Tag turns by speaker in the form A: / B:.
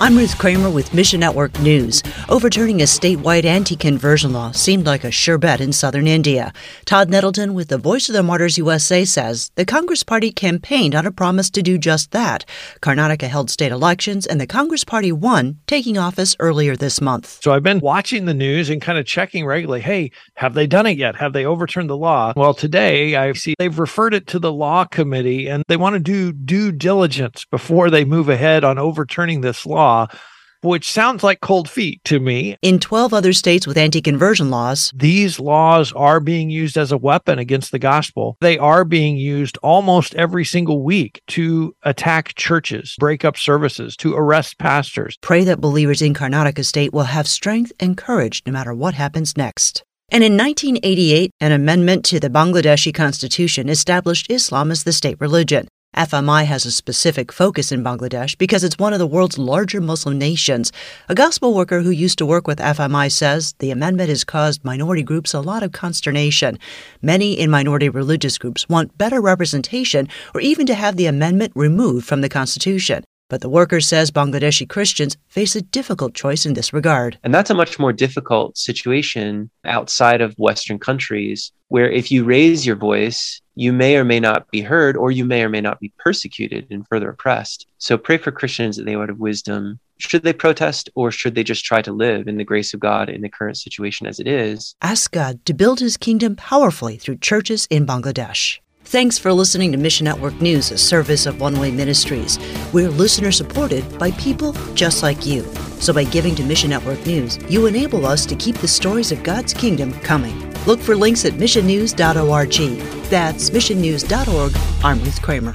A: I'm Ruth Kramer with Mission Network News. Overturning a statewide anti conversion law seemed like a sure bet in southern India. Todd Nettleton with the Voice of the Martyrs USA says the Congress Party campaigned on a promise to do just that. Karnataka held state elections and the Congress Party won, taking office earlier this month.
B: So I've been watching the news and kind of checking regularly hey, have they done it yet? Have they overturned the law? Well, today I see they've referred it to the law committee and they want to do due diligence before they move ahead on overturning this law law which sounds like cold feet to me.
A: In 12 other states with anti conversion laws,
B: these laws are being used as a weapon against the gospel. They are being used almost every single week to attack churches, break up services, to arrest pastors.
A: Pray that believers in Karnataka state will have strength and courage no matter what happens next. And in 1988, an amendment to the Bangladeshi constitution established Islam as the state religion. FMI has a specific focus in Bangladesh because it's one of the world's larger Muslim nations. A gospel worker who used to work with FMI says the amendment has caused minority groups a lot of consternation. Many in minority religious groups want better representation or even to have the amendment removed from the Constitution. But the worker says Bangladeshi Christians face a difficult choice in this regard.
C: And that's a much more difficult situation outside of Western countries, where if you raise your voice, you may or may not be heard, or you may or may not be persecuted and further oppressed. So pray for Christians that they would have wisdom. Should they protest, or should they just try to live in the grace of God in the current situation as it is?
A: Ask God to build his kingdom powerfully through churches in Bangladesh. Thanks for listening to Mission Network News, a service of One Way Ministries. We're listener supported by people just like you. So by giving to Mission Network News, you enable us to keep the stories of God's kingdom coming. Look for links at missionnews.org. That's missionnews.org. I'm Ruth Kramer.